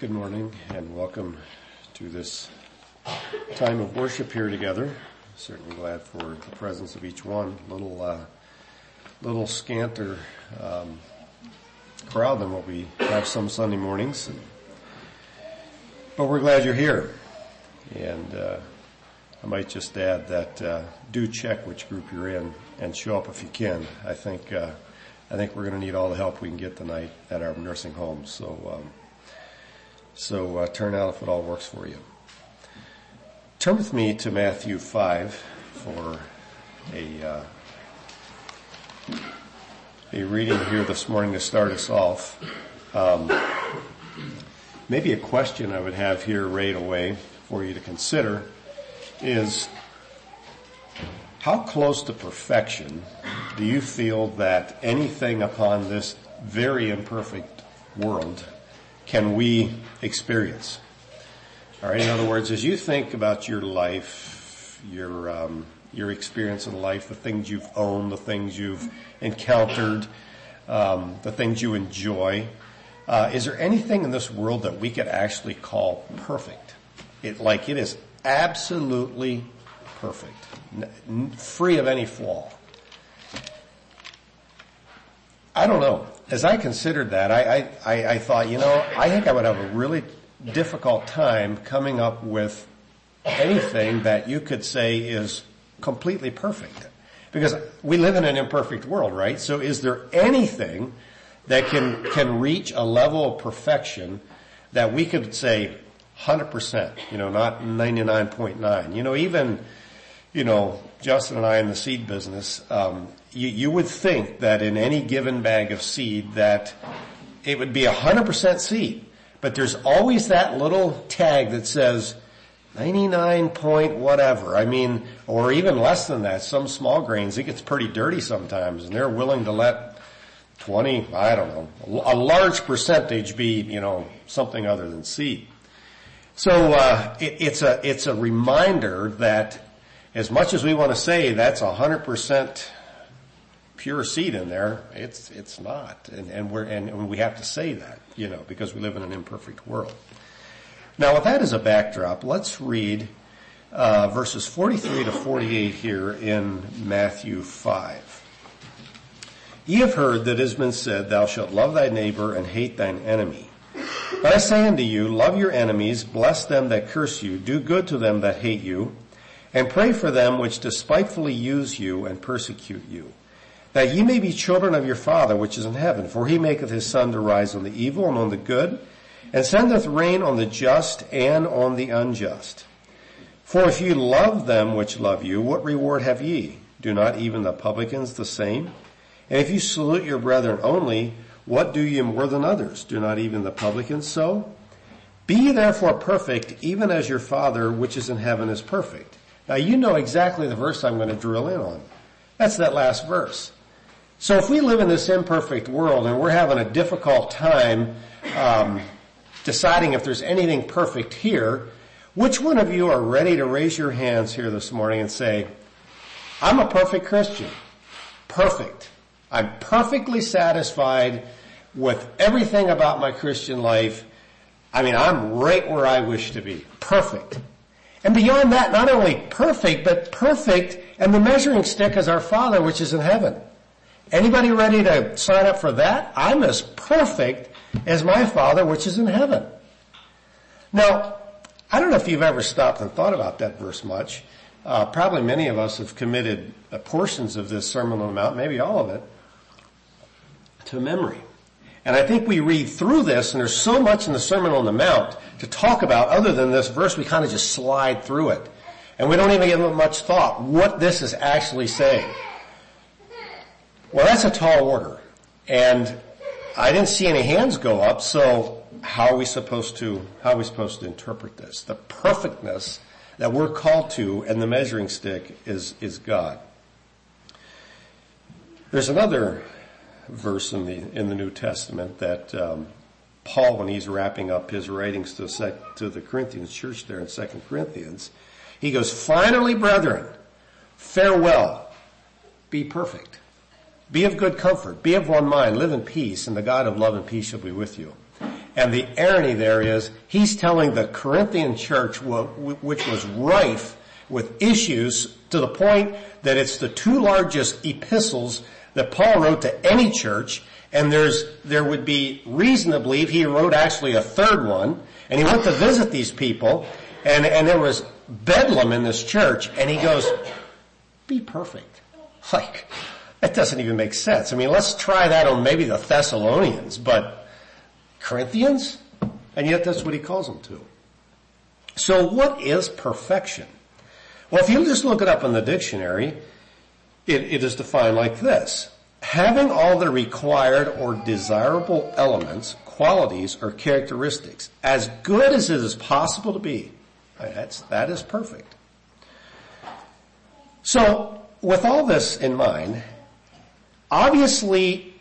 Good morning and welcome to this time of worship here together. Certainly glad for the presence of each one. Little, uh, little scanter um, crowd than what we have some Sunday mornings, but we're glad you're here. And uh, I might just add that uh, do check which group you're in and show up if you can. I think uh, I think we're going to need all the help we can get tonight at our nursing home. So. Um, so uh, turn out if it all works for you. Turn with me to Matthew 5 for a, uh, a reading here this morning to start us off. Um, maybe a question I would have here right away for you to consider is how close to perfection do you feel that anything upon this very imperfect world can we experience? All right. In other words, as you think about your life, your um, your experience in life, the things you've owned, the things you've encountered, um, the things you enjoy, uh, is there anything in this world that we could actually call perfect? It like it is absolutely perfect, n- free of any flaw. I don't know as I considered that, I, I, I thought, you know, I think I would have a really difficult time coming up with anything that you could say is completely perfect. Because we live in an imperfect world, right? So is there anything that can, can reach a level of perfection that we could say 100%, you know, not 99.9. You know, even, you know, Justin and I in the seed business, um, you, you would think that in any given bag of seed that it would be 100% seed. But there's always that little tag that says 99 point whatever. I mean, or even less than that. Some small grains, it gets pretty dirty sometimes and they're willing to let 20, I don't know, a large percentage be, you know, something other than seed. So, uh, it, it's a, it's a reminder that as much as we want to say that's 100% pure seed in there. It's, it's not. And, and we're, and we have to say that, you know, because we live in an imperfect world. Now with that as a backdrop, let's read, uh, verses 43 to 48 here in Matthew 5. Ye have heard that it has been said, thou shalt love thy neighbor and hate thine enemy. But I say unto you, love your enemies, bless them that curse you, do good to them that hate you, and pray for them which despitefully use you and persecute you that ye may be children of your Father which is in heaven. For he maketh his sun to rise on the evil and on the good, and sendeth rain on the just and on the unjust. For if ye love them which love you, what reward have ye? Do not even the publicans the same? And if you salute your brethren only, what do ye more than others? Do not even the publicans so? Be therefore perfect, even as your Father which is in heaven is perfect. Now you know exactly the verse I'm going to drill in on. That's that last verse. So if we live in this imperfect world and we're having a difficult time um, deciding if there's anything perfect here, which one of you are ready to raise your hands here this morning and say, I'm a perfect Christian. Perfect. I'm perfectly satisfied with everything about my Christian life. I mean, I'm right where I wish to be. Perfect. And beyond that, not only perfect, but perfect, and the measuring stick is our Father which is in heaven. Anybody ready to sign up for that? I'm as perfect as my Father which is in heaven. Now, I don't know if you've ever stopped and thought about that verse much. Uh, probably many of us have committed uh, portions of this Sermon on the Mount, maybe all of it, to memory. And I think we read through this and there's so much in the Sermon on the Mount to talk about other than this verse, we kind of just slide through it. And we don't even give much thought what this is actually saying. Well, that's a tall order. And I didn't see any hands go up, so how are we supposed to, how are we supposed to interpret this? The perfectness that we're called to and the measuring stick is, is God. There's another verse in the, in the New Testament that, um, Paul, when he's wrapping up his writings to, sec, to the Corinthians church there in 2 Corinthians, he goes, finally brethren, farewell, be perfect be of good comfort. Be of one mind. Live in peace, and the God of love and peace shall be with you. And the irony there is, he's telling the Corinthian church, which was rife with issues to the point that it's the two largest epistles that Paul wrote to any church, and there's, there would be reason to believe he wrote actually a third one, and he went to visit these people, and, and there was bedlam in this church, and he goes, be perfect. Like, that doesn't even make sense. I mean, let's try that on maybe the Thessalonians, but Corinthians? And yet that's what he calls them to. So what is perfection? Well, if you just look it up in the dictionary, it, it is defined like this. Having all the required or desirable elements, qualities, or characteristics as good as it is possible to be. That's, that is perfect. So, with all this in mind, obviously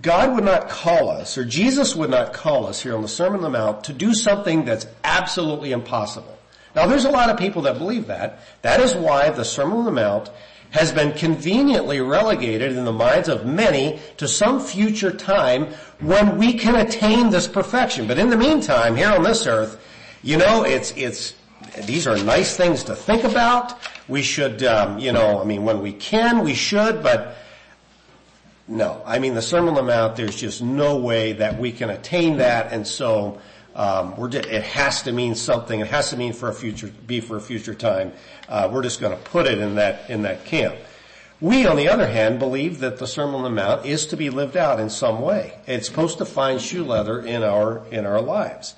God would not call us, or Jesus would not call us here on the Sermon on the Mount to do something that's absolutely impossible. Now there's a lot of people that believe that. That is why the Sermon on the Mount has been conveniently relegated in the minds of many to some future time when we can attain this perfection. But in the meantime, here on this earth, you know, it's, it's, these are nice things to think about. We should, um, you know, I mean, when we can, we should, but no. I mean, the Sermon on the Mount, there's just no way that we can attain that, and so um, just, it has to mean something. It has to mean for a future, be for a future time. Uh, we're just going to put it in that in that camp. We, on the other hand, believe that the Sermon on the Mount is to be lived out in some way. It's supposed to find shoe leather in our in our lives.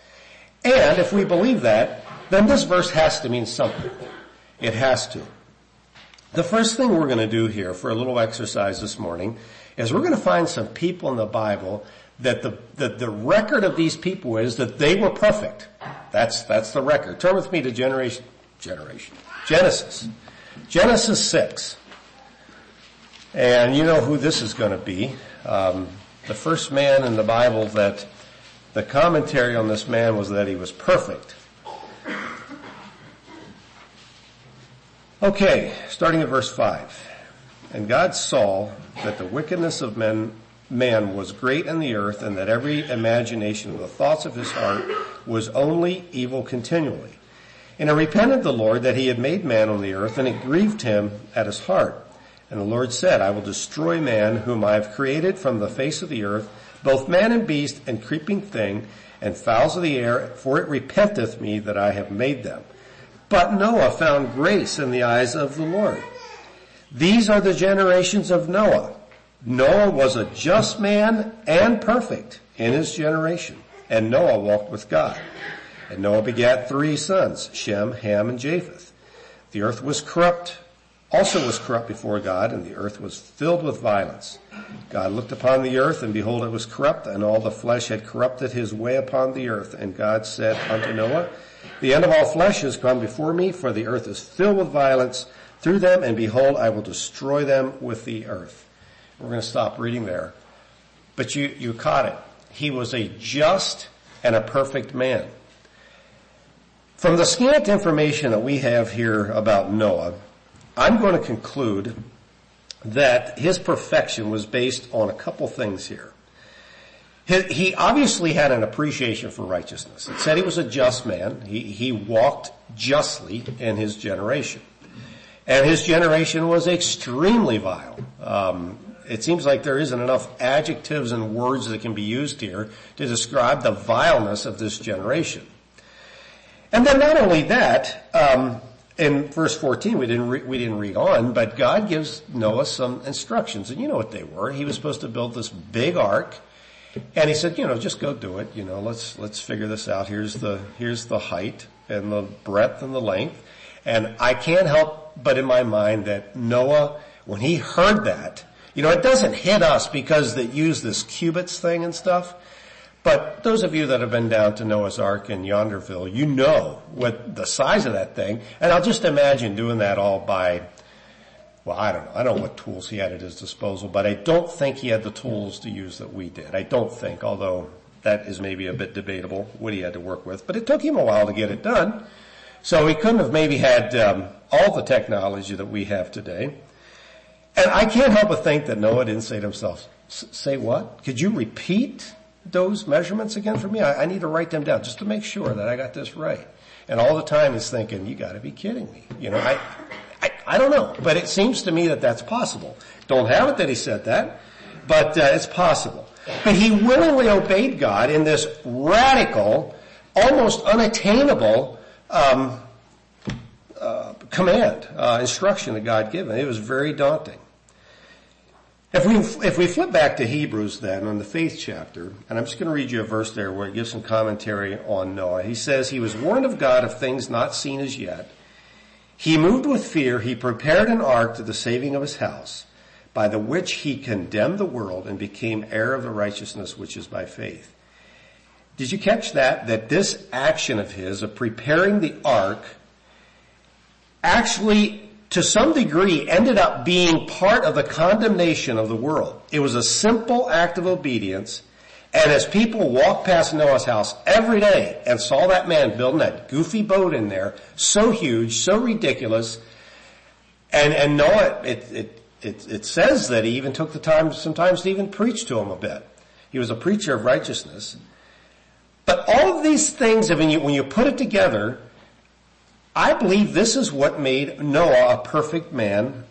And if we believe that, then this verse has to mean something. It has to. The first thing we're going to do here for a little exercise this morning is we're going to find some people in the Bible that the, that the record of these people is that they were perfect. That's, that's the record. Turn with me to generation, generation, Genesis. Genesis 6. And you know who this is going to be. Um, the first man in the Bible that the commentary on this man was that he was perfect. Okay, starting at verse 5. And God saw that the wickedness of men man was great in the earth and that every imagination of the thoughts of his heart was only evil continually. And he repented the Lord that he had made man on the earth and it grieved him at his heart. And the Lord said, I will destroy man whom I have created from the face of the earth, both man and beast and creeping thing and fowls of the air, for it repenteth me that I have made them. But Noah found grace in the eyes of the Lord. These are the generations of Noah. Noah was a just man and perfect in his generation, and Noah walked with God. And Noah begat three sons, Shem, Ham, and Japheth. The earth was corrupt, also was corrupt before God, and the earth was filled with violence. God looked upon the earth, and behold, it was corrupt, and all the flesh had corrupted his way upon the earth. And God said unto Noah, The end of all flesh is come before me, for the earth is filled with violence through them, and behold, I will destroy them with the earth. We're going to stop reading there. But you, you caught it. He was a just and a perfect man. From the scant information that we have here about Noah, I'm going to conclude that his perfection was based on a couple things here. He obviously had an appreciation for righteousness. It said he was a just man. He, he walked justly in his generation. And his generation was extremely vile. Um, it seems like there isn't enough adjectives and words that can be used here to describe the vileness of this generation. And then not only that, um, in verse 14 we didn't re- we didn't read on, but God gives Noah some instructions, and you know what they were. He was supposed to build this big ark, and he said, you know, just go do it. You know, let's let's figure this out. Here's the here's the height and the breadth and the length, and I can't help but in my mind that Noah, when he heard that, you know, it doesn't hit us because they use this cubits thing and stuff. But those of you that have been down to Noah's Ark in Yonderville, you know what the size of that thing. And I'll just imagine doing that all by, well, I don't know. I don't know what tools he had at his disposal, but I don't think he had the tools to use that we did. I don't think, although that is maybe a bit debatable what he had to work with. But it took him a while to get it done. So he couldn't have maybe had um, all the technology that we have today. And I can't help but think that Noah didn't say to himself, say what? Could you repeat those measurements again for me? I, I need to write them down just to make sure that I got this right. And all the time is thinking, you gotta be kidding me. You know, I, I, I don't know, but it seems to me that that's possible. Don't have it that he said that, but uh, it's possible. But he willingly obeyed God in this radical, almost unattainable um, uh, command, uh, instruction that God given. It was very daunting. If we, if we flip back to Hebrews then, on the faith chapter, and I'm just going to read you a verse there where it gives some commentary on Noah. He says, he was warned of God of things not seen as yet. He moved with fear, he prepared an ark to the saving of his house, by the which he condemned the world and became heir of the righteousness which is by faith. Did you catch that? That this action of his, of preparing the ark, actually to some degree ended up being part of the condemnation of the world. It was a simple act of obedience. And as people walked past Noah's house every day and saw that man building that goofy boat in there, so huge, so ridiculous, and, and Noah, it, it, it, it says that he even took the time sometimes to even preach to him a bit. He was a preacher of righteousness. But all of these things, when you, when you put it together, I believe this is what made Noah a perfect man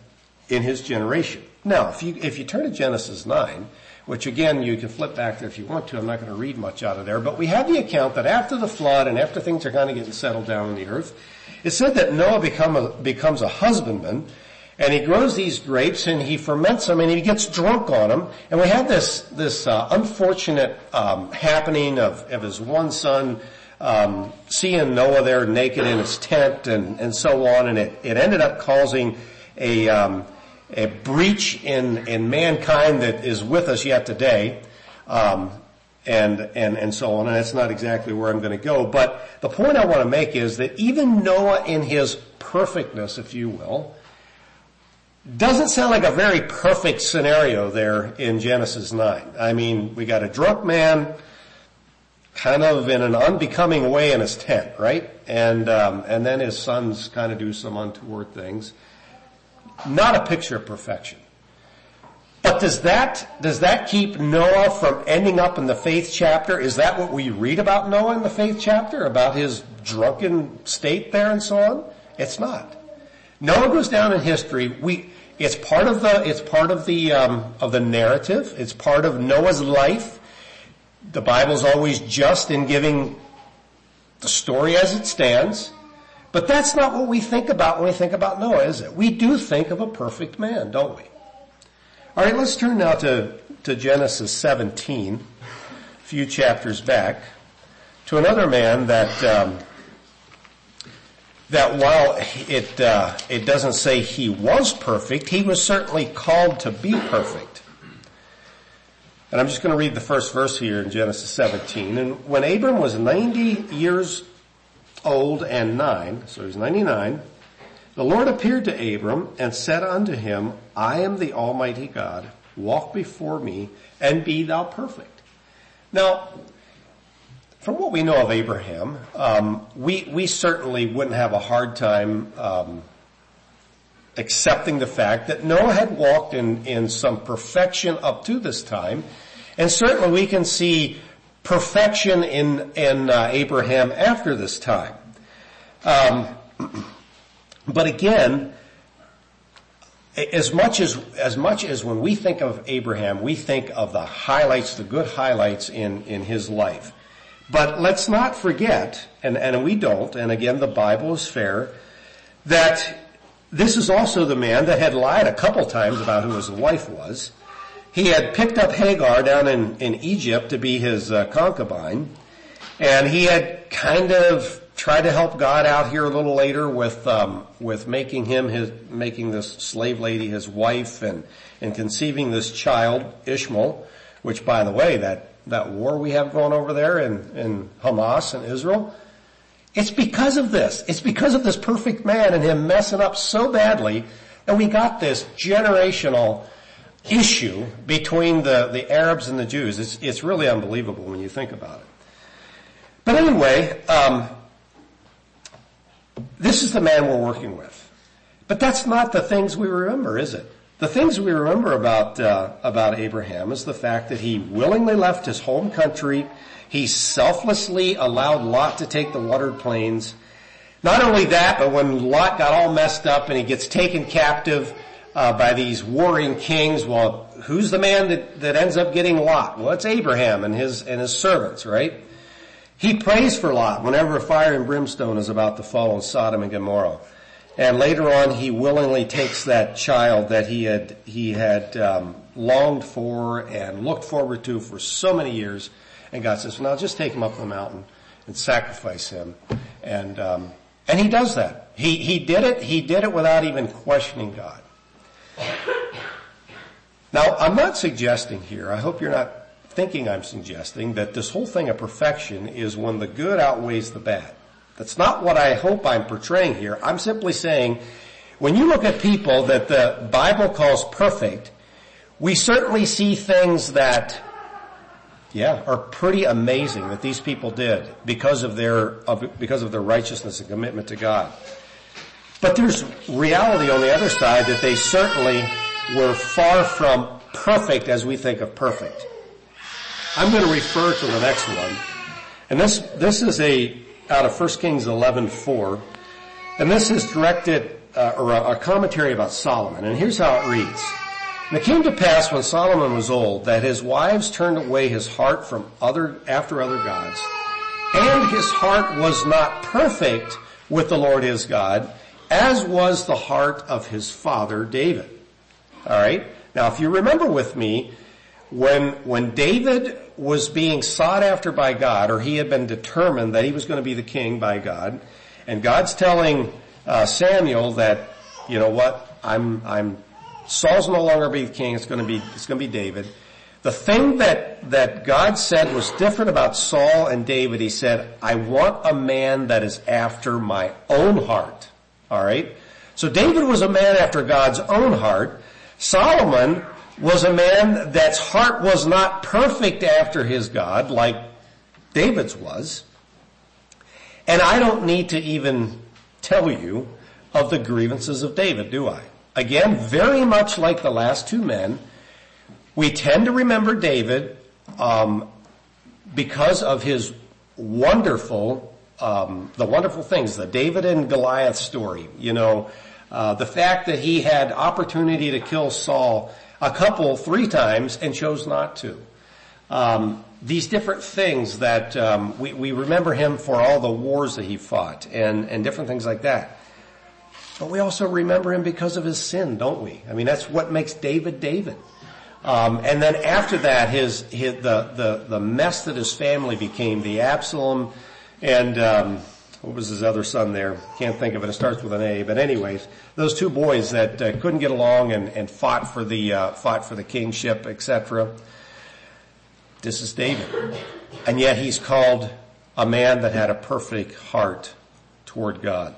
in his generation. Now, if you, if you turn to Genesis 9, which again, you can flip back there if you want to, I'm not going to read much out of there, but we have the account that after the flood and after things are kind of getting settled down on the earth, it said that Noah become a, becomes a husbandman and he grows these grapes and he ferments them and he gets drunk on them. And we have this, this uh, unfortunate um, happening of, of his one son um, seeing Noah there naked in his tent and, and so on, and it, it ended up causing a, um, a breach in, in mankind that is with us yet today. Um, and, and, and so on, and that's not exactly where I'm going to go. But the point I want to make is that even Noah in his perfectness, if you will, doesn't sound like a very perfect scenario there in Genesis 9. I mean, we got a drunk man, kind of in an unbecoming way in his tent, right? And um, and then his sons kind of do some untoward things. Not a picture of perfection. But does that does that keep Noah from ending up in the faith chapter? Is that what we read about Noah in the faith chapter about his drunken state there and so on? It's not. Noah goes down in history. We it's part of the it's part of the um, of the narrative. It's part of Noah's life the Bible's always just in giving the story as it stands. But that's not what we think about when we think about Noah, is it? We do think of a perfect man, don't we? Alright, let's turn now to, to Genesis 17, a few chapters back, to another man that, um, that while it, uh, it doesn't say he was perfect, he was certainly called to be perfect. And I'm just going to read the first verse here in Genesis 17. And when Abram was 90 years old and nine, so he's 99, the Lord appeared to Abram and said unto him, I am the Almighty God. Walk before me and be thou perfect. Now, from what we know of Abraham, um, we we certainly wouldn't have a hard time um, accepting the fact that Noah had walked in, in some perfection up to this time. And certainly we can see perfection in, in uh, Abraham after this time. Um, but again, as much as, as much as when we think of Abraham, we think of the highlights, the good highlights in, in his life. But let's not forget, and, and we don't, and again the Bible is fair, that this is also the man that had lied a couple times about who his wife was. He had picked up Hagar down in, in Egypt to be his uh, concubine, and he had kind of tried to help God out here a little later with um, with making him his making this slave lady his wife and and conceiving this child Ishmael, which by the way that that war we have going over there in in Hamas and Israel, it's because of this. It's because of this perfect man and him messing up so badly that we got this generational issue between the, the Arabs and the Jews. It's, it's really unbelievable when you think about it. But anyway, um, this is the man we're working with. But that's not the things we remember, is it? the things we remember about uh, about Abraham is the fact that he willingly left his home country. He selflessly allowed Lot to take the watered plains. Not only that, but when Lot got all messed up and he gets taken captive uh, by these warring kings, well, who's the man that, that ends up getting Lot? Well, it's Abraham and his and his servants, right? He prays for Lot whenever fire and brimstone is about to fall on Sodom and Gomorrah. And later on, he willingly takes that child that he had he had um, longed for and looked forward to for so many years, and God says, well, now just take him up the mountain and sacrifice him." And um, and he does that. He he did it. He did it without even questioning God. Now, I'm not suggesting here. I hope you're not thinking I'm suggesting that this whole thing of perfection is when the good outweighs the bad. That's not what I hope I'm portraying here. I'm simply saying when you look at people that the Bible calls perfect, we certainly see things that yeah, are pretty amazing that these people did because of their of, because of their righteousness and commitment to God. But there's reality on the other side that they certainly were far from perfect as we think of perfect. I'm going to refer to the next one. And this, this is a, out of 1 Kings 11:4, and this is directed, uh, or a, a, commentary about Solomon. And here's how it reads. And it came to pass when Solomon was old that his wives turned away his heart from other, after other gods, and his heart was not perfect with the Lord his God, as was the heart of his father David. Alright? Now if you remember with me, when, when David was being sought after by God, or he had been determined that he was going to be the king by God, and God's telling uh, Samuel that, you know what, I'm, I'm, Saul's no longer be king, it's going to be, it's going to be David. The thing that, that God said was different about Saul and David, he said, I want a man that is after my own heart. Alright? So David was a man after God's own heart. Solomon was a man that's heart was not perfect after his God like David's was. And I don't need to even tell you of the grievances of David, do I? Again, very much like the last two men, we tend to remember David um, because of his wonderful, um, the wonderful things, the David and Goliath story. You know, uh, the fact that he had opportunity to kill Saul a couple three times and chose not to. Um, these different things that um, we, we remember him for all the wars that he fought and, and different things like that. But we also remember him because of his sin, don't we? I mean, that's what makes David David. Um, and then after that, his, his the, the the mess that his family became, the Absalom, and um, what was his other son there? Can't think of it. It starts with an A. But anyways, those two boys that uh, couldn't get along and, and fought for the uh, fought for the kingship, etc. This is David, and yet he's called a man that had a perfect heart toward God.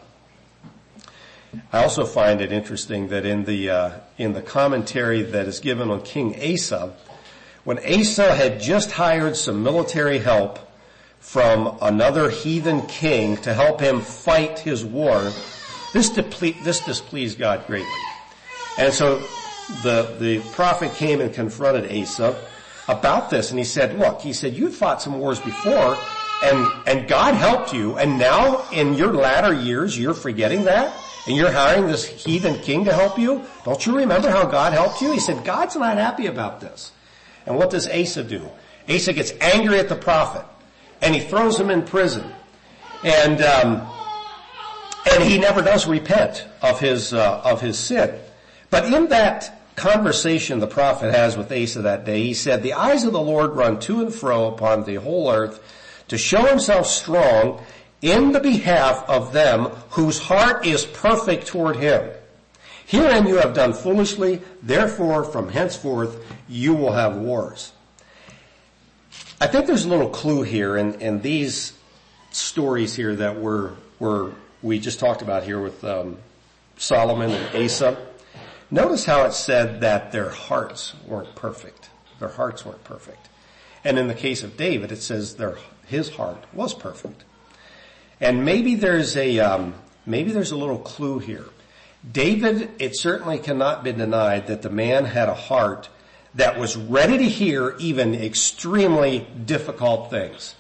I also find it interesting that in the uh, in the commentary that is given on King Asa, when Asa had just hired some military help from another heathen king to help him fight his war, this, deple- this displeased God greatly. And so the, the prophet came and confronted Asa about this and he said, look, he said, you fought some wars before and, and God helped you and now in your latter years you're forgetting that? And you're hiring this heathen king to help you? Don't you remember how God helped you? He said, God's not happy about this. And what does Asa do? Asa gets angry at the prophet and he throws him in prison. And, um, and he never does repent of his, uh, of his sin. But in that conversation the prophet has with Asa that day, he said, the eyes of the Lord run to and fro upon the whole earth to show himself strong in the behalf of them whose heart is perfect toward him. Herein you have done foolishly, therefore from henceforth you will have wars. I think there's a little clue here in, in these stories here that we're, we're, we just talked about here with um, Solomon and Asa. Notice how it said that their hearts weren't perfect. Their hearts weren't perfect. And in the case of David, it says their, his heart was perfect. And maybe there's a, um, maybe there's a little clue here. David, it certainly cannot be denied that the man had a heart that was ready to hear even extremely difficult things.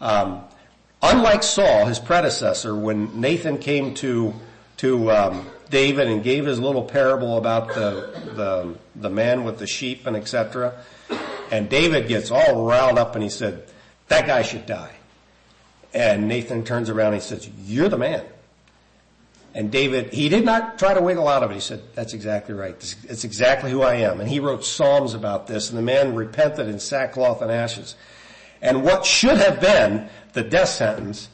Um, unlike Saul, his predecessor, when Nathan came to to um, David and gave his little parable about the the, the man with the sheep and etc. And David gets all riled up and he said, "That guy should die." And Nathan turns around and he says, "You're the man." And David, he did not try to wiggle out of it. He said, that's exactly right. It's exactly who I am. And he wrote Psalms about this and the man repented in sackcloth and ashes. And what should have been the death sentence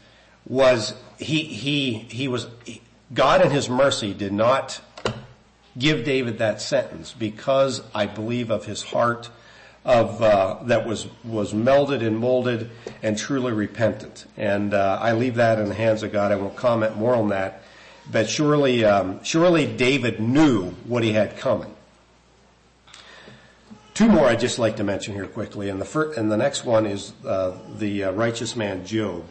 was he, he, he was, God in his mercy did not give David that sentence because I believe of his heart of uh, that was was melded and molded and truly repentant. And uh, I leave that in the hands of God. I won't comment more on that. But surely, um, surely David knew what he had coming. Two more I'd just like to mention here quickly, and the first, and the next one is uh, the uh, righteous man Job.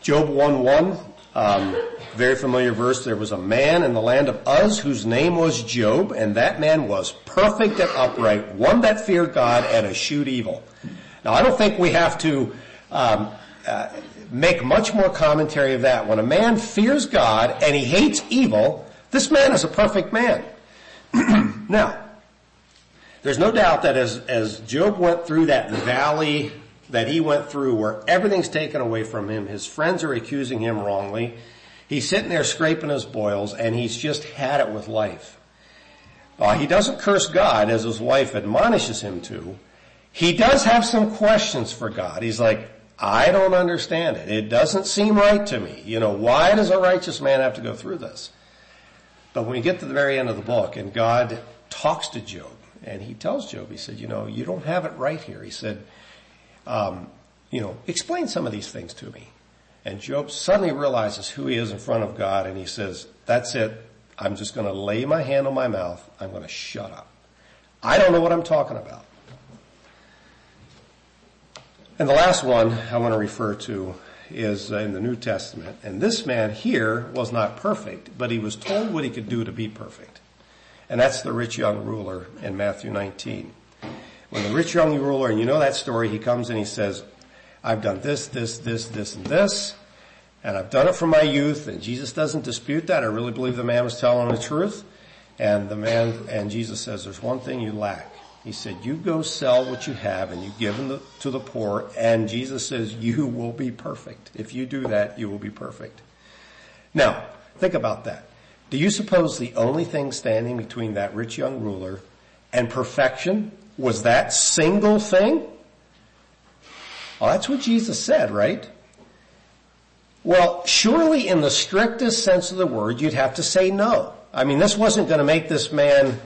Job 1:1, um, very familiar verse. There was a man in the land of Uz whose name was Job, and that man was perfect and upright, one that feared God and eschewed evil. Now, I don't think we have to um, uh, make much more commentary of that. When a man fears God and he hates evil, this man is a perfect man. now, there's no doubt that as, as Job went through that valley that he went through where everything's taken away from him, his friends are accusing him wrongly, he's sitting there scraping his boils and he's just had it with life. Uh, he doesn't curse God as his wife admonishes him to. He does have some questions for God. He's like, I don't understand it. It doesn't seem right to me. You know, why does a righteous man have to go through this? But when we get to the very end of the book and God talks to Job and he tells Job, he said, you know, you don't have it right here. He said, um, you know, explain some of these things to me. And Job suddenly realizes who he is in front of God and he says, that's it. I'm just going to lay my hand on my mouth. I'm going to shut up. I don't know what I'm talking about. And the last one I want to refer to is in the New Testament. And this man here was not perfect, but he was told what he could do to be perfect. And that's the rich young ruler in Matthew 19. When the rich young ruler, and you know that story, he comes and he says, I've done this, this, this, this, and this, and I've done it from my youth, and Jesus doesn't dispute that. I really believe the man was telling the truth. And the man, and Jesus says, there's one thing you lack. He said, you go sell what you have and you give them to the poor and Jesus says you will be perfect. If you do that, you will be perfect. Now, think about that. Do you suppose the only thing standing between that rich young ruler and perfection was that single thing? Well, that's what Jesus said, right? Well, surely in the strictest sense of the word, you'd have to say no. I mean, this wasn't going to make this man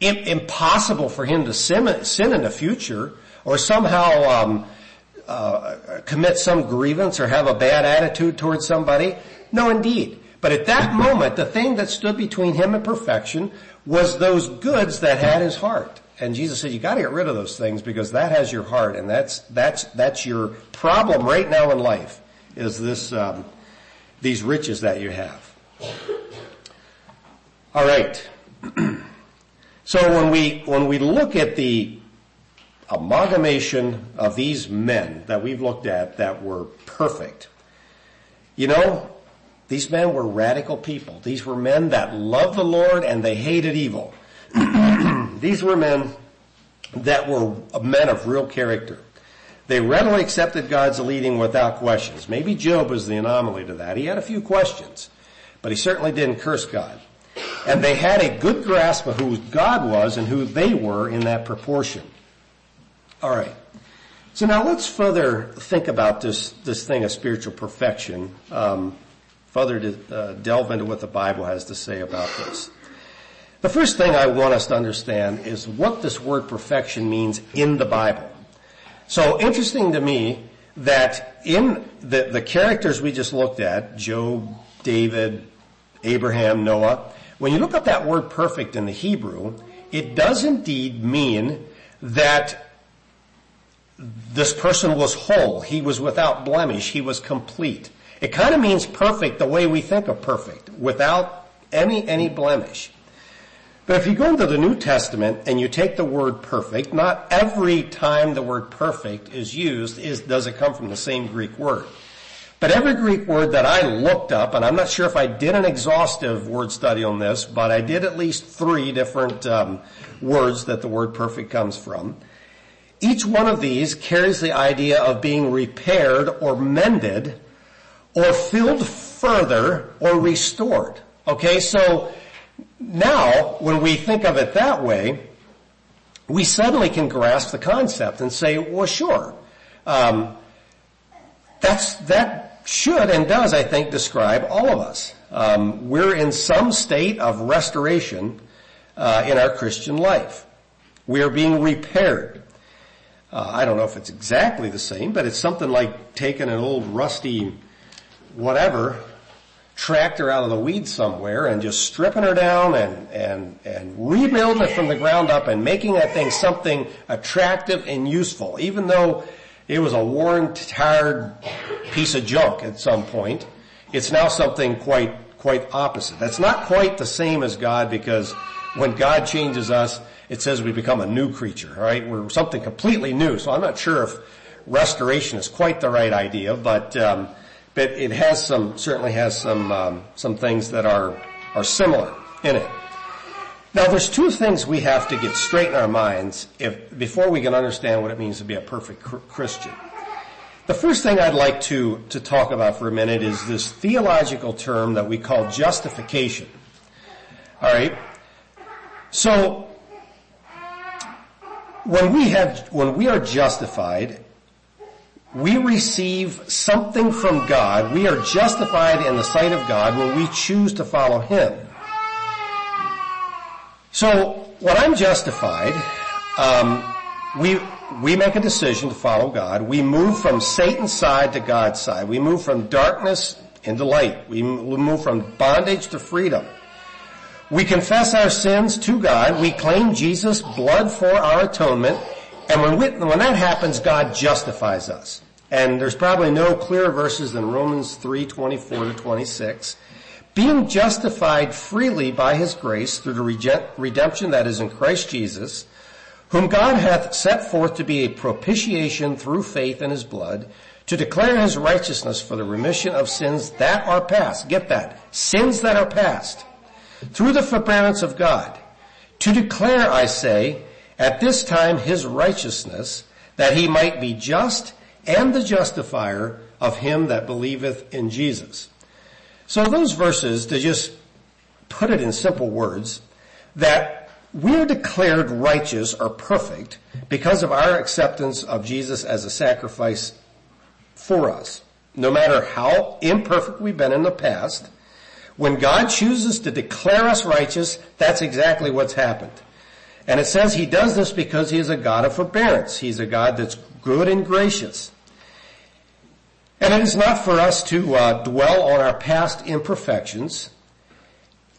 impossible for him to sin, sin in the future or somehow um, uh, commit some grievance or have a bad attitude towards somebody. No, indeed. But at that moment, the thing that stood between him and perfection was those goods that had his heart. And Jesus said, you gotta get rid of those things because that has your heart and that's, that's, that's your problem right now in life is this, um, these riches that you have. All right. So when we, when we look at the amalgamation of these men that we've looked at that were perfect, you know, these men were radical people. These were men that loved the Lord and they hated evil. these were men that were men of real character. They readily accepted God's leading without questions. Maybe Job was the anomaly to that. He had a few questions, but he certainly didn't curse God. And they had a good grasp of who God was and who they were in that proportion. Alright. So now let's further think about this, this thing of spiritual perfection, um, further to uh, delve into what the Bible has to say about this. The first thing I want us to understand is what this word perfection means in the Bible. So interesting to me that in the, the characters we just looked at, Job, David, Abraham, Noah, when you look up that word perfect in the Hebrew, it does indeed mean that this person was whole. He was without blemish. He was complete. It kind of means perfect the way we think of perfect, without any, any blemish. But if you go into the New Testament and you take the word perfect, not every time the word perfect is used is, does it come from the same Greek word. But every Greek word that I looked up, and I'm not sure if I did an exhaustive word study on this, but I did at least three different um, words that the word perfect comes from. Each one of these carries the idea of being repaired or mended or filled further or restored. Okay, so now, when we think of it that way, we suddenly can grasp the concept and say, well, sure. Um, that's, that should and does, I think, describe all of us. Um, we're in some state of restoration uh, in our Christian life. We are being repaired. Uh, I don't know if it's exactly the same, but it's something like taking an old rusty whatever tractor out of the weeds somewhere and just stripping her down and, and, and rebuilding it from the ground up and making that thing something attractive and useful, even though it was a worn, tired piece of junk at some point. It's now something quite, quite opposite. That's not quite the same as God because when God changes us, it says we become a new creature, right? We're something completely new. So I'm not sure if restoration is quite the right idea, but, um, but it has some, certainly has some, um, some things that are, are similar in it. Now there's two things we have to get straight in our minds if, before we can understand what it means to be a perfect Christian. The first thing I'd like to, to talk about for a minute is this theological term that we call justification. Alright? So, when we have, when we are justified, we receive something from God. We are justified in the sight of God when we choose to follow Him. So, when I'm justified, um, we we make a decision to follow God. We move from Satan's side to God's side. We move from darkness into light. We move from bondage to freedom. We confess our sins to God. We claim Jesus' blood for our atonement. And when, we, when that happens, God justifies us. And there's probably no clearer verses than Romans 3, 24 to 26. Being justified freely by his grace through the redemption that is in Christ Jesus, whom God hath set forth to be a propitiation through faith in his blood, to declare his righteousness for the remission of sins that are past. Get that. Sins that are past. Through the forbearance of God. To declare, I say, at this time his righteousness, that he might be just and the justifier of him that believeth in Jesus. So those verses, to just put it in simple words, that we are declared righteous or perfect because of our acceptance of Jesus as a sacrifice for us. No matter how imperfect we've been in the past, when God chooses to declare us righteous, that's exactly what's happened. And it says he does this because he is a God of forbearance. He's a God that's good and gracious. And it is not for us to uh, dwell on our past imperfections.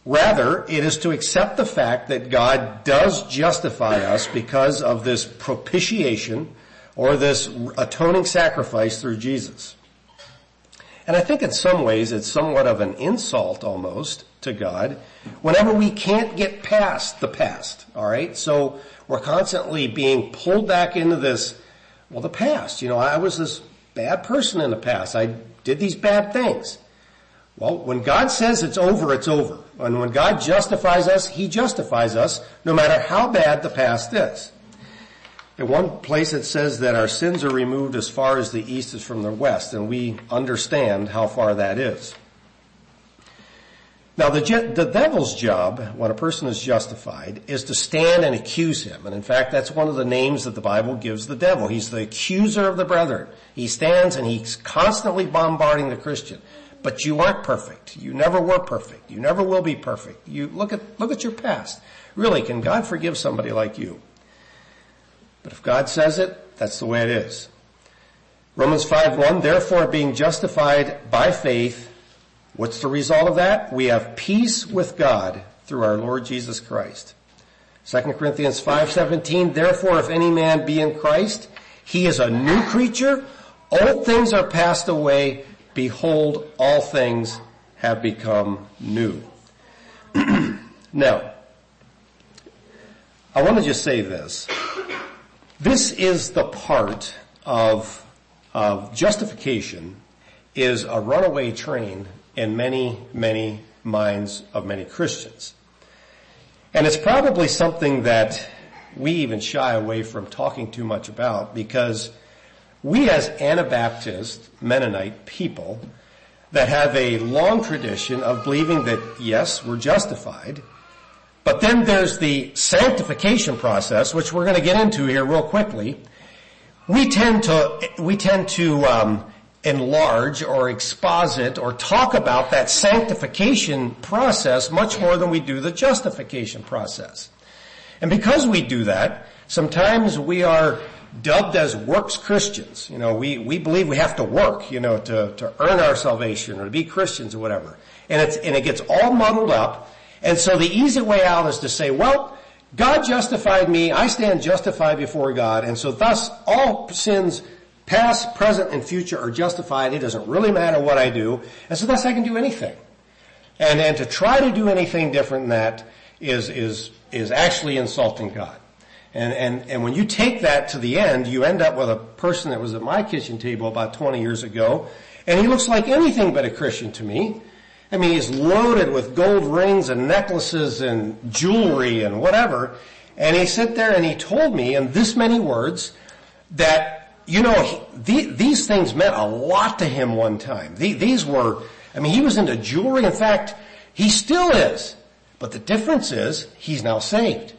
Rather, it is to accept the fact that God does justify us because of this propitiation or this atoning sacrifice through Jesus. And I think in some ways it's somewhat of an insult almost to God whenever we can't get past the past, alright? So we're constantly being pulled back into this, well the past, you know, I was this bad person in the past. I did these bad things. Well, when God says it's over, it's over. And when God justifies us, He justifies us no matter how bad the past is. In one place it says that our sins are removed as far as the east is from the west, and we understand how far that is. Now the, the devil's job, when a person is justified, is to stand and accuse him. And in fact, that's one of the names that the Bible gives the devil. He's the accuser of the brethren. He stands and he's constantly bombarding the Christian. But you aren't perfect. You never were perfect. You never will be perfect. You look at, look at your past. Really, can God forgive somebody like you? But if God says it, that's the way it is. Romans 5.1, therefore being justified by faith, What's the result of that? We have peace with God through our Lord Jesus Christ. 2 Corinthians 5:17 Therefore if any man be in Christ he is a new creature old things are passed away behold all things have become new. now, I want to just say this. This is the part of, of justification is a runaway train in many, many minds of many Christians. And it's probably something that we even shy away from talking too much about because we as Anabaptist Mennonite people that have a long tradition of believing that yes, we're justified, but then there's the sanctification process, which we're going to get into here real quickly. We tend to, we tend to, um, enlarge or exposit or talk about that sanctification process much more than we do the justification process. And because we do that, sometimes we are dubbed as works Christians. You know, we, we believe we have to work, you know, to, to earn our salvation or to be Christians or whatever. And it's, and it gets all muddled up. And so the easy way out is to say, well, God justified me, I stand justified before God, and so thus all sins past, present, and future are justified. It doesn't really matter what I do, and so thus I can do anything. And, and to try to do anything different than that is, is, is actually insulting God. And, and, and when you take that to the end, you end up with a person that was at my kitchen table about 20 years ago, and he looks like anything but a Christian to me. I mean, he's loaded with gold rings and necklaces and jewelry and whatever. And he sat there and he told me in this many words that, you know, he, the, these things meant a lot to him one time. The, these were, I mean, he was into jewelry. In fact, he still is. But the difference is he's now saved.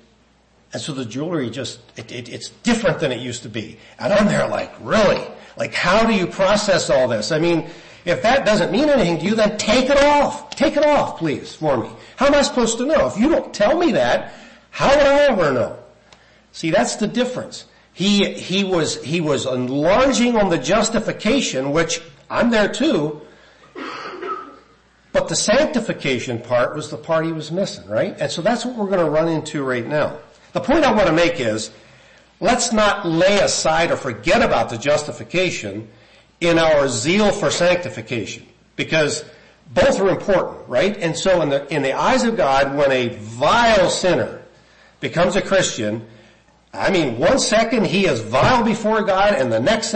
And so the jewelry just, it, it, it's different than it used to be. And I'm there like, really? Like how do you process all this? I mean, if that doesn't mean anything to you, then take it off. Take it off, please, for me. How am I supposed to know? If you don't tell me that, how would I ever know? See, that's the difference. He, he was, he was enlarging on the justification, which I'm there too, but the sanctification part was the part he was missing, right? And so that's what we're going to run into right now. The point I want to make is, let's not lay aside or forget about the justification in our zeal for sanctification. Because both are important, right? And so in the, in the eyes of God, when a vile sinner becomes a Christian, I mean, one second he is vile before God and the next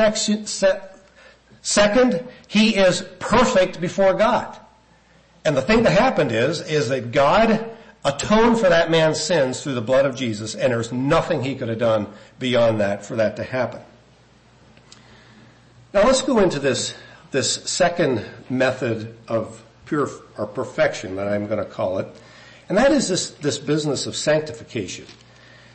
second he is perfect before God. And the thing that happened is, is that God atoned for that man's sins through the blood of Jesus, and there's nothing he could have done beyond that for that to happen. Now let's go into this, this second method of pure, or perfection that I'm going to call it, and that is this, this business of sanctification.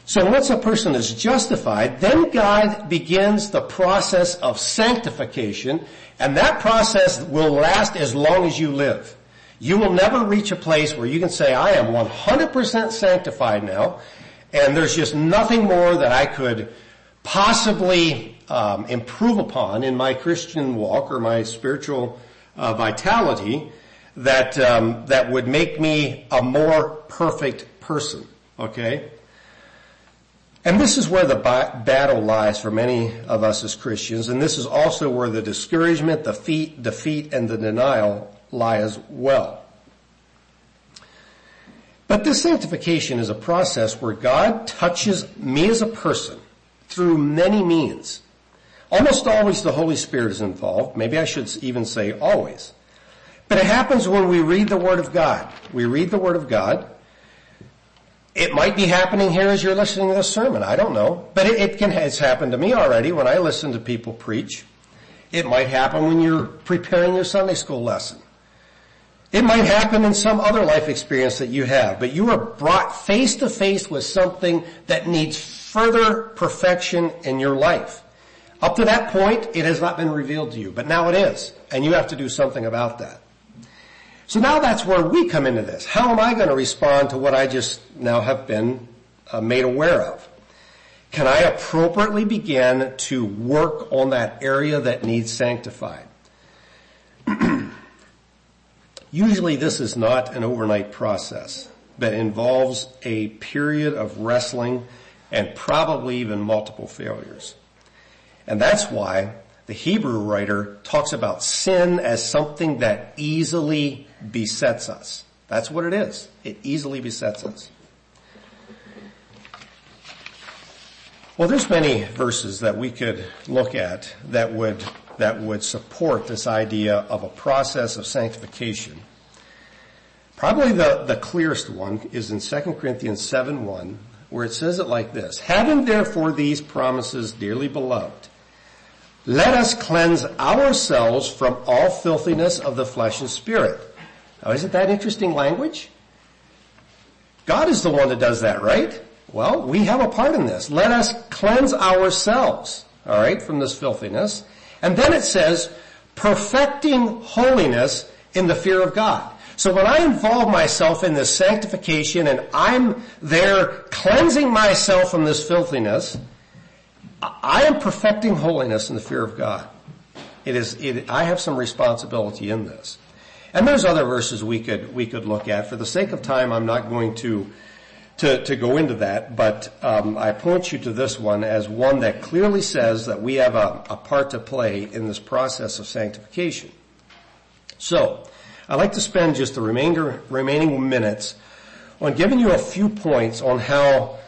So once a person is justified, then God begins the process of sanctification, and that process will last as long as you live. You will never reach a place where you can say, I am 100% sanctified now, and there's just nothing more that I could possibly um, improve upon in my Christian walk or my spiritual uh, vitality that um, that would make me a more perfect person. Okay. And this is where the battle lies for many of us as Christians, and this is also where the discouragement, the defeat, defeat, and the denial lie as well. But this sanctification is a process where God touches me as a person through many means. Almost always the Holy Spirit is involved. Maybe I should even say always. But it happens when we read the Word of God. We read the Word of God. It might be happening here as you're listening to this sermon. I don't know. But it, it can, it's happened to me already when I listen to people preach. It might happen when you're preparing your Sunday school lesson. It might happen in some other life experience that you have, but you are brought face to face with something that needs further perfection in your life. Up to that point, it has not been revealed to you, but now it is, and you have to do something about that. So now that's where we come into this. How am I going to respond to what I just now have been uh, made aware of? Can I appropriately begin to work on that area that needs sanctified? Usually this is not an overnight process, but involves a period of wrestling and probably even multiple failures. And that's why the Hebrew writer talks about sin as something that easily besets us. That's what it is. It easily besets us. Well, there's many verses that we could look at that would, that would support this idea of a process of sanctification. Probably the, the clearest one is in 2 Corinthians 7 1, where it says it like this, Having therefore these promises, dearly beloved, let us cleanse ourselves from all filthiness of the flesh and spirit. Now isn't that interesting language? God is the one that does that, right? Well, we have a part in this. Let us cleanse ourselves, alright, from this filthiness. And then it says, perfecting holiness in the fear of God. So when I involve myself in this sanctification and I'm there cleansing myself from this filthiness, I am perfecting holiness in the fear of God. It is, it, I have some responsibility in this. And there's other verses we could, we could look at. For the sake of time, I'm not going to to, to go into that, but um, I point you to this one as one that clearly says that we have a, a part to play in this process of sanctification. So, I'd like to spend just the remainder, remaining minutes on giving you a few points on how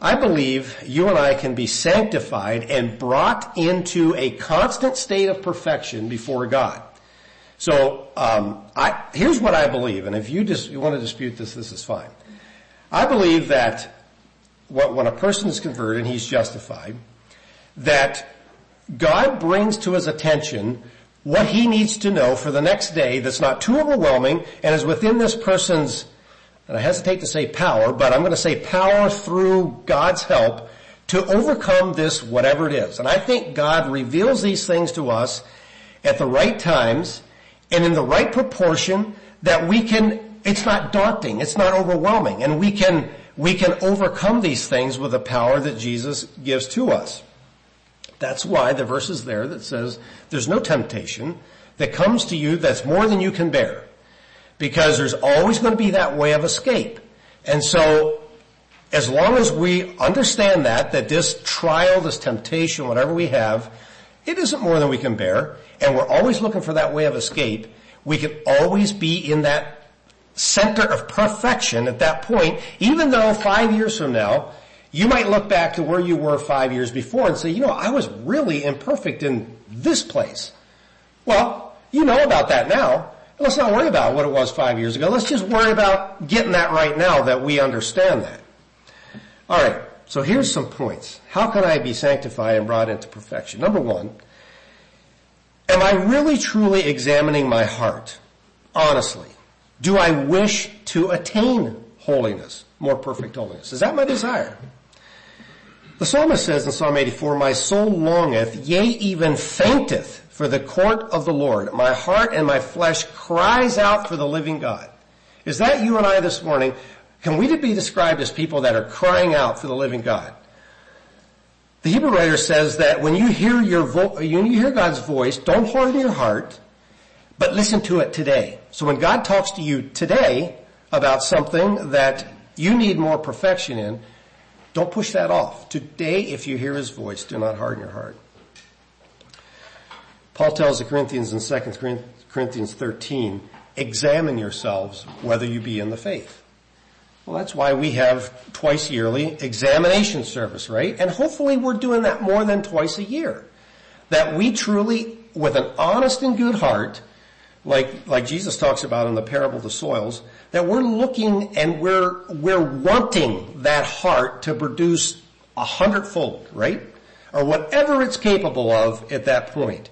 I believe you and I can be sanctified and brought into a constant state of perfection before God. So, um, I, here's what I believe, and if you you want to dispute this, this is fine. I believe that when a person is converted and he's justified, that God brings to his attention what he needs to know for the next day that's not too overwhelming and is within this person's, and I hesitate to say power, but I'm going to say power through God's help to overcome this whatever it is. And I think God reveals these things to us at the right times and in the right proportion that we can it's not daunting. It's not overwhelming. And we can, we can overcome these things with the power that Jesus gives to us. That's why the verse is there that says there's no temptation that comes to you that's more than you can bear. Because there's always going to be that way of escape. And so, as long as we understand that, that this trial, this temptation, whatever we have, it isn't more than we can bear, and we're always looking for that way of escape, we can always be in that center of perfection at that point, even though five years from now, you might look back to where you were five years before and say, you know, I was really imperfect in this place. Well, you know about that now. Let's not worry about what it was five years ago. Let's just worry about getting that right now that we understand that. Alright, so here's some points. How can I be sanctified and brought into perfection? Number one, am I really truly examining my heart? Honestly. Do I wish to attain holiness, more perfect holiness? Is that my desire? The psalmist says in Psalm 84, my soul longeth, yea, even fainteth for the court of the Lord. My heart and my flesh cries out for the living God. Is that you and I this morning? Can we be described as people that are crying out for the living God? The Hebrew writer says that when you hear your vo- when you hear God's voice, don't harden your heart but listen to it today. So when God talks to you today about something that you need more perfection in, don't push that off. Today, if you hear his voice, do not harden your heart. Paul tells the Corinthians in 2 Corinthians 13, examine yourselves whether you be in the faith. Well, that's why we have twice yearly examination service, right? And hopefully we're doing that more than twice a year. That we truly, with an honest and good heart, like, like Jesus talks about in the parable of the soils, that we're looking and we're, we're wanting that heart to produce a hundredfold, right? Or whatever it's capable of at that point.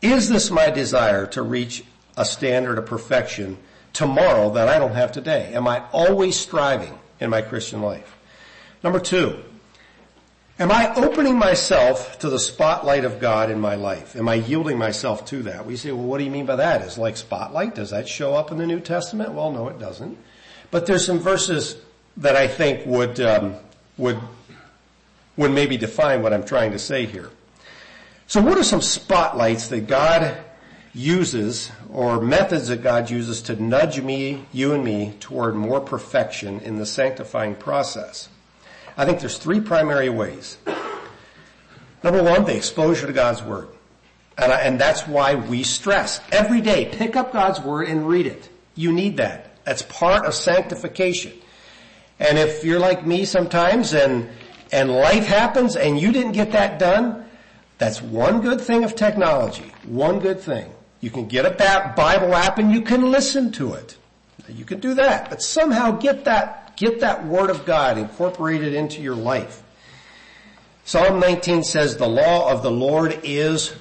Is this my desire to reach a standard of perfection tomorrow that I don't have today? Am I always striving in my Christian life? Number two, Am I opening myself to the spotlight of God in my life? Am I yielding myself to that? We say, well, what do you mean by that? Is like spotlight? Does that show up in the New Testament? Well, no, it doesn't. But there's some verses that I think would um, would would maybe define what I'm trying to say here. So, what are some spotlights that God uses, or methods that God uses to nudge me, you and me, toward more perfection in the sanctifying process? I think there's three primary ways. Number one, the exposure to God's Word. And, I, and that's why we stress every day, pick up God's Word and read it. You need that. That's part of sanctification. And if you're like me sometimes and, and life happens and you didn't get that done, that's one good thing of technology. One good thing. You can get a Bible app and you can listen to it. You can do that, but somehow get that, get that Word of God incorporated into your life. Psalm 19 says the law of the Lord is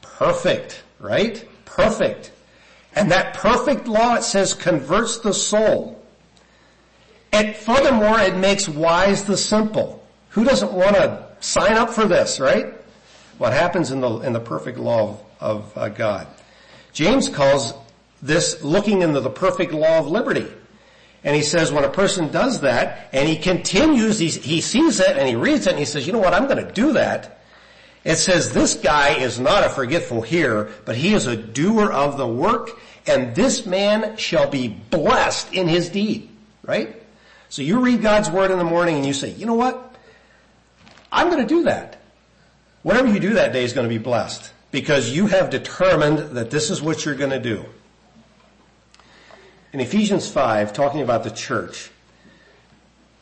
perfect, right? Perfect. And that perfect law, it says, converts the soul. And furthermore, it makes wise the simple. Who doesn't want to sign up for this, right? What happens in the, in the perfect law of, of uh, God. James calls this looking into the perfect law of liberty. And he says when a person does that and he continues, he, he sees it and he reads it and he says, you know what, I'm going to do that. It says this guy is not a forgetful hearer, but he is a doer of the work and this man shall be blessed in his deed. Right? So you read God's word in the morning and you say, you know what? I'm going to do that. Whatever you do that day is going to be blessed because you have determined that this is what you're going to do. In Ephesians 5, talking about the church,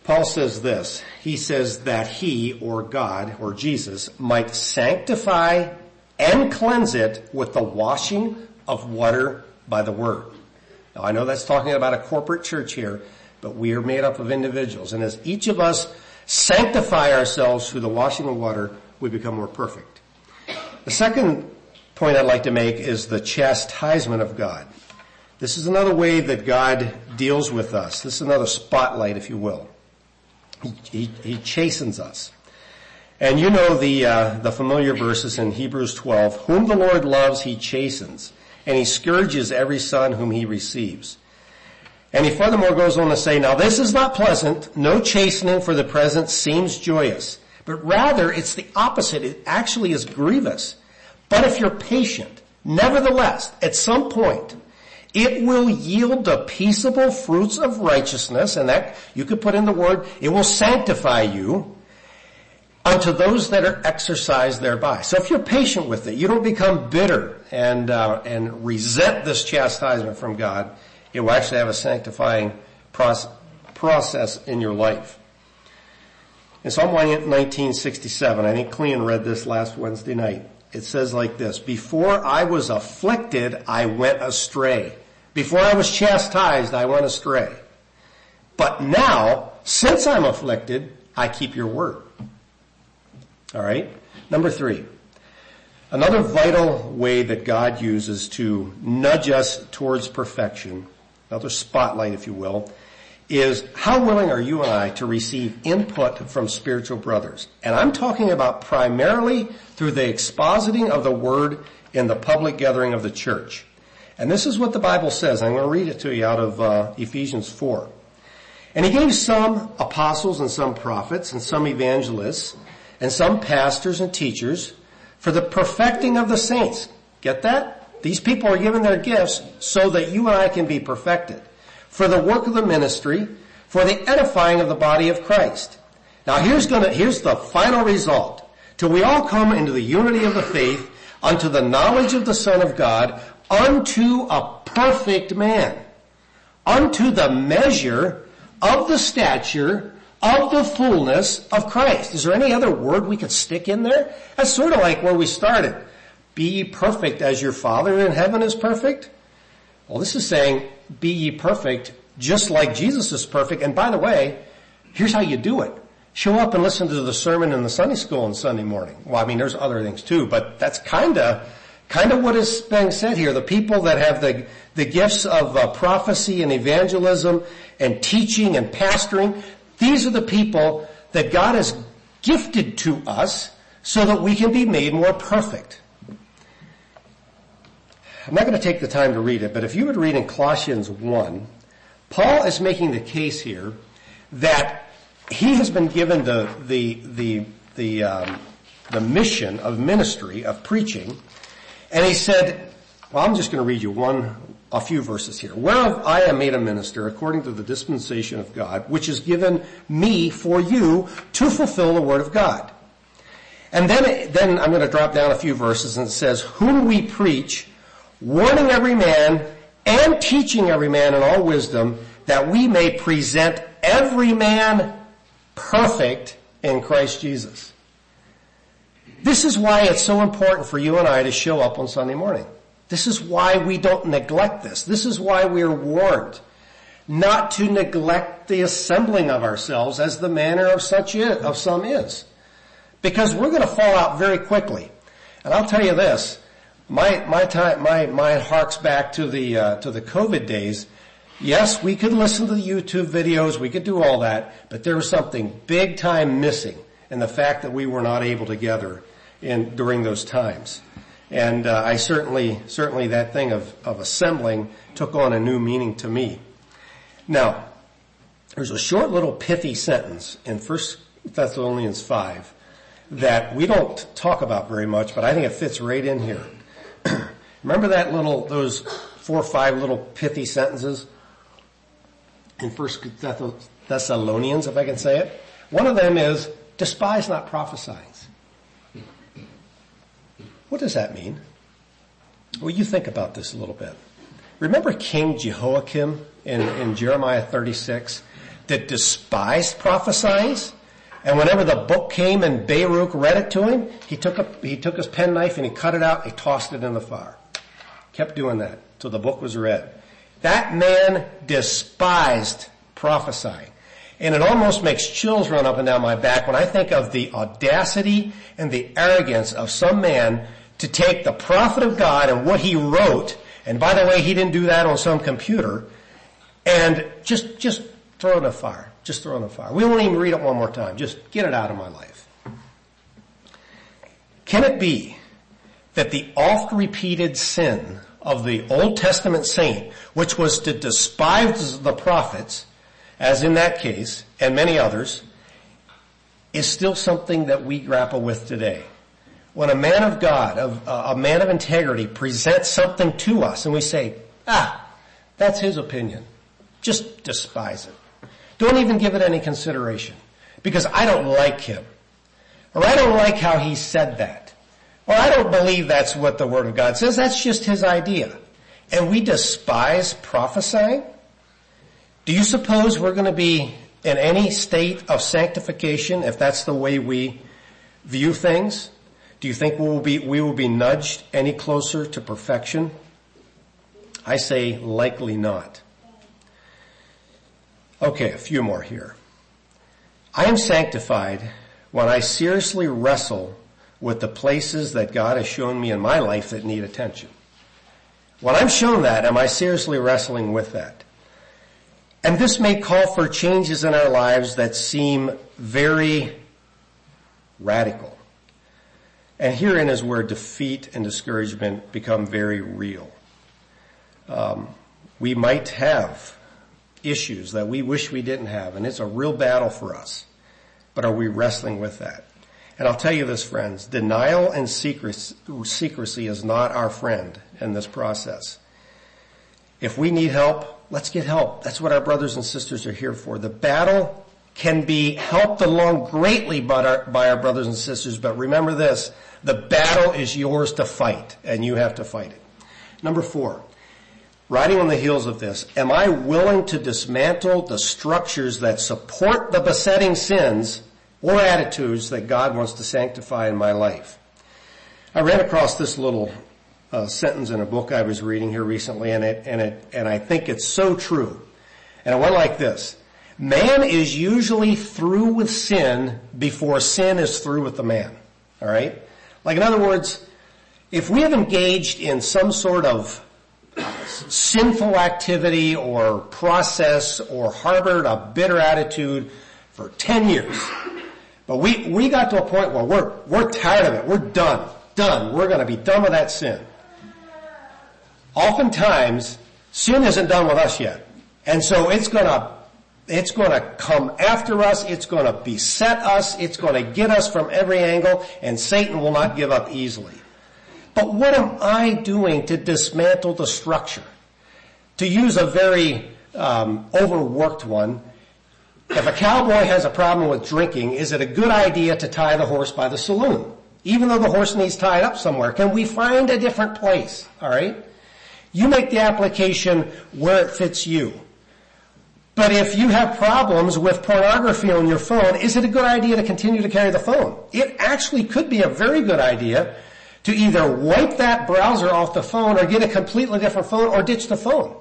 Paul says this. He says that he, or God, or Jesus, might sanctify and cleanse it with the washing of water by the word. Now I know that's talking about a corporate church here, but we are made up of individuals. And as each of us sanctify ourselves through the washing of water, we become more perfect. The second point I'd like to make is the chastisement of God. This is another way that God deals with us. This is another spotlight, if you will. He, he, he chastens us. And you know the, uh, the familiar verses in Hebrews 12, whom the Lord loves, he chastens, and he scourges every son whom he receives. And he furthermore goes on to say, now this is not pleasant, no chastening for the present seems joyous, but rather it's the opposite, it actually is grievous. But if you're patient, nevertheless, at some point, it will yield the peaceable fruits of righteousness, and that you could put in the word, it will sanctify you unto those that are exercised thereby. So if you're patient with it, you don't become bitter and uh, and resent this chastisement from God. It will actually have a sanctifying process, process in your life. In Psalm 1967, I think Clean read this last Wednesday night. It says like this, before I was afflicted, I went astray. Before I was chastised, I went astray. But now, since I'm afflicted, I keep your word. Alright? Number three. Another vital way that God uses to nudge us towards perfection, another spotlight if you will, is how willing are you and I to receive input from spiritual brothers? And I'm talking about primarily through the expositing of the word in the public gathering of the church. And this is what the Bible says. I'm going to read it to you out of uh, Ephesians 4. And he gave some apostles and some prophets and some evangelists and some pastors and teachers for the perfecting of the saints. Get that? These people are given their gifts so that you and I can be perfected. For the work of the ministry, for the edifying of the body of Christ. Now here's gonna, here's the final result. Till we all come into the unity of the faith, unto the knowledge of the Son of God, unto a perfect man, unto the measure of the stature of the fullness of Christ. Is there any other word we could stick in there? That's sort of like where we started. Be perfect as your Father in heaven is perfect. Well, this is saying, be ye perfect just like Jesus is perfect. And by the way, here's how you do it. Show up and listen to the sermon in the Sunday school on Sunday morning. Well, I mean, there's other things too, but that's kinda Kind of what is being said here. The people that have the, the gifts of uh, prophecy and evangelism and teaching and pastoring, these are the people that God has gifted to us so that we can be made more perfect. I'm not going to take the time to read it, but if you would read in Colossians 1, Paul is making the case here that he has been given the, the, the, the, um, the mission of ministry, of preaching, and he said, well, I'm just going to read you one, a few verses here. Whereof I am made a minister according to the dispensation of God, which is given me for you to fulfill the word of God. And then, then I'm going to drop down a few verses and it says, whom we preach, warning every man and teaching every man in all wisdom that we may present every man perfect in Christ Jesus. This is why it's so important for you and I to show up on Sunday morning. This is why we don't neglect this. This is why we are warned not to neglect the assembling of ourselves as the manner of such is, of some is. Because we're going to fall out very quickly. And I'll tell you this, my, my time, my, my harks back to the, uh, to the COVID days. Yes, we could listen to the YouTube videos, we could do all that, but there was something big time missing in the fact that we were not able to gather in, during those times. And uh, I certainly, certainly that thing of, of assembling took on a new meaning to me. Now, there's a short little pithy sentence in 1 Thessalonians 5 that we don't talk about very much, but I think it fits right in here. Remember that little, those four or five little pithy sentences in First Thessalonians, if I can say it? One of them is, despise not prophesying. What does that mean? Well, you think about this a little bit. Remember King Jehoiakim in, in Jeremiah 36 that despised prophesying? And whenever the book came and Baruch read it to him, he took a, he took his penknife and he cut it out, and he tossed it in the fire. Kept doing that till the book was read. That man despised prophesying. And it almost makes chills run up and down my back when I think of the audacity and the arrogance of some man to take the prophet of God and what he wrote, and by the way, he didn't do that on some computer, and just, just throw it in the fire. Just throw it in the fire. We won't even read it one more time. Just get it out of my life. Can it be that the oft repeated sin of the Old Testament saint, which was to despise the prophets, as in that case, and many others, is still something that we grapple with today? When a man of God, a man of integrity presents something to us and we say, ah, that's his opinion. Just despise it. Don't even give it any consideration because I don't like him. Or I don't like how he said that. Or I don't believe that's what the Word of God says. That's just his idea. And we despise prophesying? Do you suppose we're going to be in any state of sanctification if that's the way we view things? Do you think we will be, we will be nudged any closer to perfection? I say likely not. Okay, a few more here. I am sanctified when I seriously wrestle with the places that God has shown me in my life that need attention. When I'm shown that, am I seriously wrestling with that? And this may call for changes in our lives that seem very radical. And herein is where defeat and discouragement become very real. Um, we might have issues that we wish we didn't have, and it's a real battle for us. But are we wrestling with that? And I'll tell you this, friends, denial and secrecy is not our friend in this process. If we need help, let's get help. That's what our brothers and sisters are here for. The battle can be helped along greatly by our, by our brothers and sisters, but remember this, the battle is yours to fight, and you have to fight it. Number four, riding on the heels of this, am I willing to dismantle the structures that support the besetting sins or attitudes that God wants to sanctify in my life? I ran across this little uh, sentence in a book I was reading here recently, and it and it and I think it's so true. And it went like this: Man is usually through with sin before sin is through with the man. All right. Like in other words, if we have engaged in some sort of sinful activity or process or harbored a bitter attitude for 10 years. But we, we got to a point where we're, we're tired of it. We're done. Done. We're gonna be done with that sin. Oftentimes, sin isn't done with us yet. And so it's gonna, it's gonna come after us, it's gonna beset us, it's gonna get us from every angle, and Satan will not give up easily. But what am I doing to dismantle the structure? To use a very um, overworked one, if a cowboy has a problem with drinking, is it a good idea to tie the horse by the saloon? Even though the horse needs tied up somewhere, can we find a different place? All right. You make the application where it fits you. But if you have problems with pornography on your phone, is it a good idea to continue to carry the phone? It actually could be a very good idea to either wipe that browser off the phone or get a completely different phone or ditch the phone.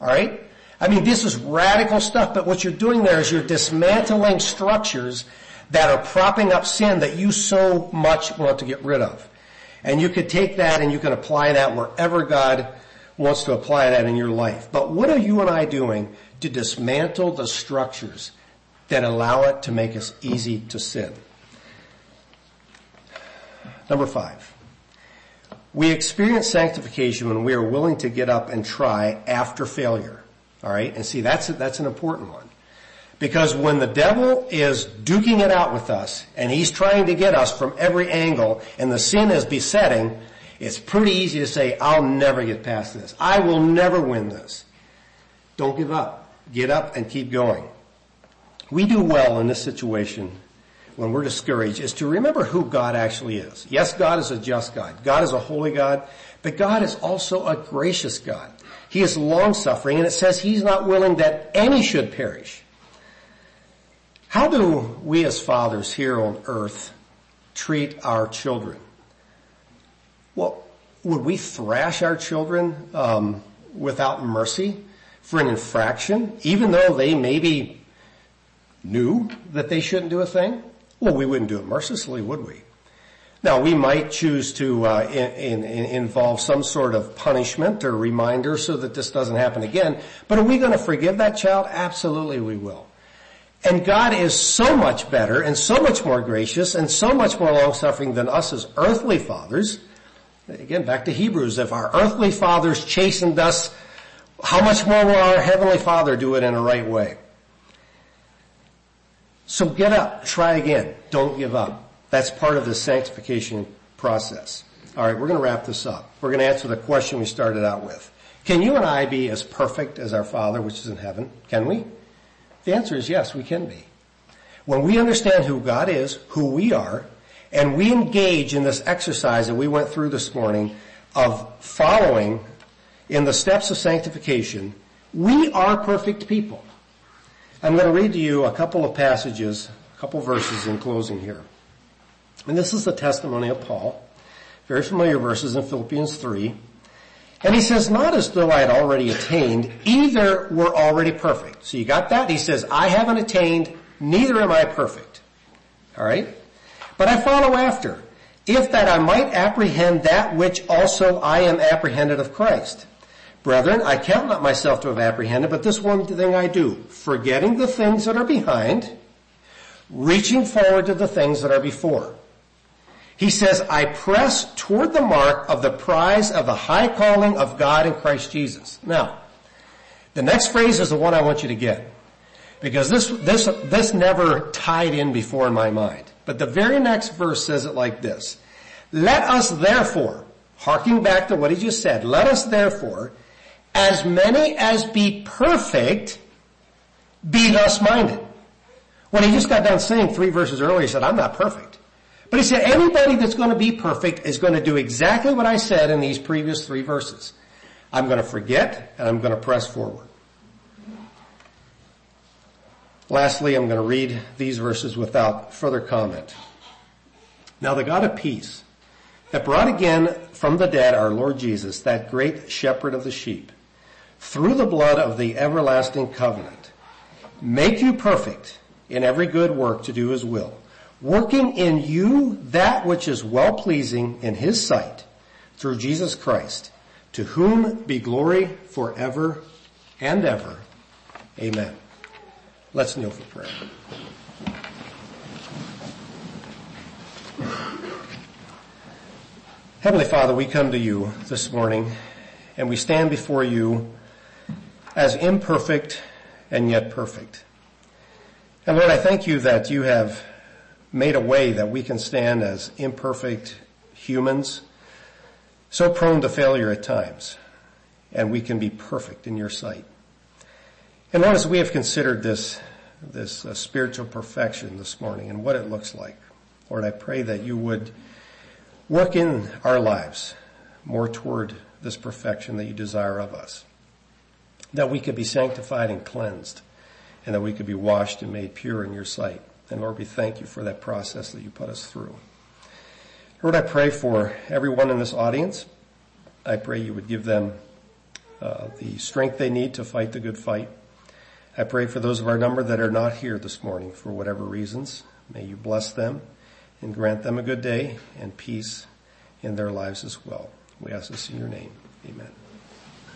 Alright? I mean, this is radical stuff, but what you're doing there is you're dismantling structures that are propping up sin that you so much want to get rid of. And you could take that and you can apply that wherever God wants to apply that in your life. But what are you and I doing to dismantle the structures that allow it to make us easy to sin? Number five. We experience sanctification when we are willing to get up and try after failure. Alright? And see, that's, that's an important one. Because when the devil is duking it out with us and he's trying to get us from every angle and the sin is besetting, it's pretty easy to say, I'll never get past this. I will never win this. Don't give up. Get up and keep going. We do well in this situation when we're discouraged is to remember who God actually is. Yes, God is a just God. God is a holy God, but God is also a gracious God. He is long suffering and it says he's not willing that any should perish. How do we as fathers here on earth treat our children? Well, would we thrash our children um, without mercy for an infraction, even though they maybe knew that they shouldn't do a thing? Well, we wouldn't do it mercilessly, would we? Now, we might choose to uh, in, in, involve some sort of punishment or reminder so that this doesn't happen again. But are we going to forgive that child? Absolutely, we will. And God is so much better and so much more gracious and so much more long-suffering than us as earthly fathers. Again, back to Hebrews. If our earthly fathers chastened us, how much more will our heavenly Father do it in a right way? So get up, try again, don't give up. That's part of the sanctification process. Alright, we're gonna wrap this up. We're gonna answer the question we started out with. Can you and I be as perfect as our Father which is in heaven? Can we? The answer is yes, we can be. When we understand who God is, who we are, and we engage in this exercise that we went through this morning of following in the steps of sanctification, we are perfect people. I'm going to read to you a couple of passages, a couple of verses in closing here. And this is the testimony of Paul. Very familiar verses in Philippians 3. And he says, not as though I had already attained, either were already perfect. So you got that? He says, I haven't attained, neither am I perfect. Alright? But I follow after, if that I might apprehend that which also I am apprehended of Christ. Brethren, I count not myself to have apprehended, but this one thing I do, forgetting the things that are behind, reaching forward to the things that are before. He says, I press toward the mark of the prize of the high calling of God in Christ Jesus. Now, the next phrase is the one I want you to get. Because this, this, this never tied in before in my mind. But the very next verse says it like this. Let us therefore, harking back to what he just said, let us therefore as many as be perfect, be thus minded. When he just got done saying three verses earlier, he said, I'm not perfect. But he said, anybody that's going to be perfect is going to do exactly what I said in these previous three verses. I'm going to forget and I'm going to press forward. Lastly, I'm going to read these verses without further comment. Now the God of peace that brought again from the dead our Lord Jesus, that great shepherd of the sheep, through the blood of the everlasting covenant, make you perfect in every good work to do his will, working in you that which is well pleasing in his sight through Jesus Christ, to whom be glory forever and ever. Amen. Let's kneel for prayer. Heavenly Father, we come to you this morning and we stand before you as imperfect and yet perfect. And Lord, I thank you that you have made a way that we can stand as imperfect humans, so prone to failure at times, and we can be perfect in your sight. And Lord, as we have considered this, this uh, spiritual perfection this morning and what it looks like, Lord, I pray that you would work in our lives more toward this perfection that you desire of us. That we could be sanctified and cleansed and that we could be washed and made pure in your sight. And Lord, we thank you for that process that you put us through. Lord, I pray for everyone in this audience. I pray you would give them uh, the strength they need to fight the good fight. I pray for those of our number that are not here this morning for whatever reasons. May you bless them and grant them a good day and peace in their lives as well. We ask this in your name. Amen.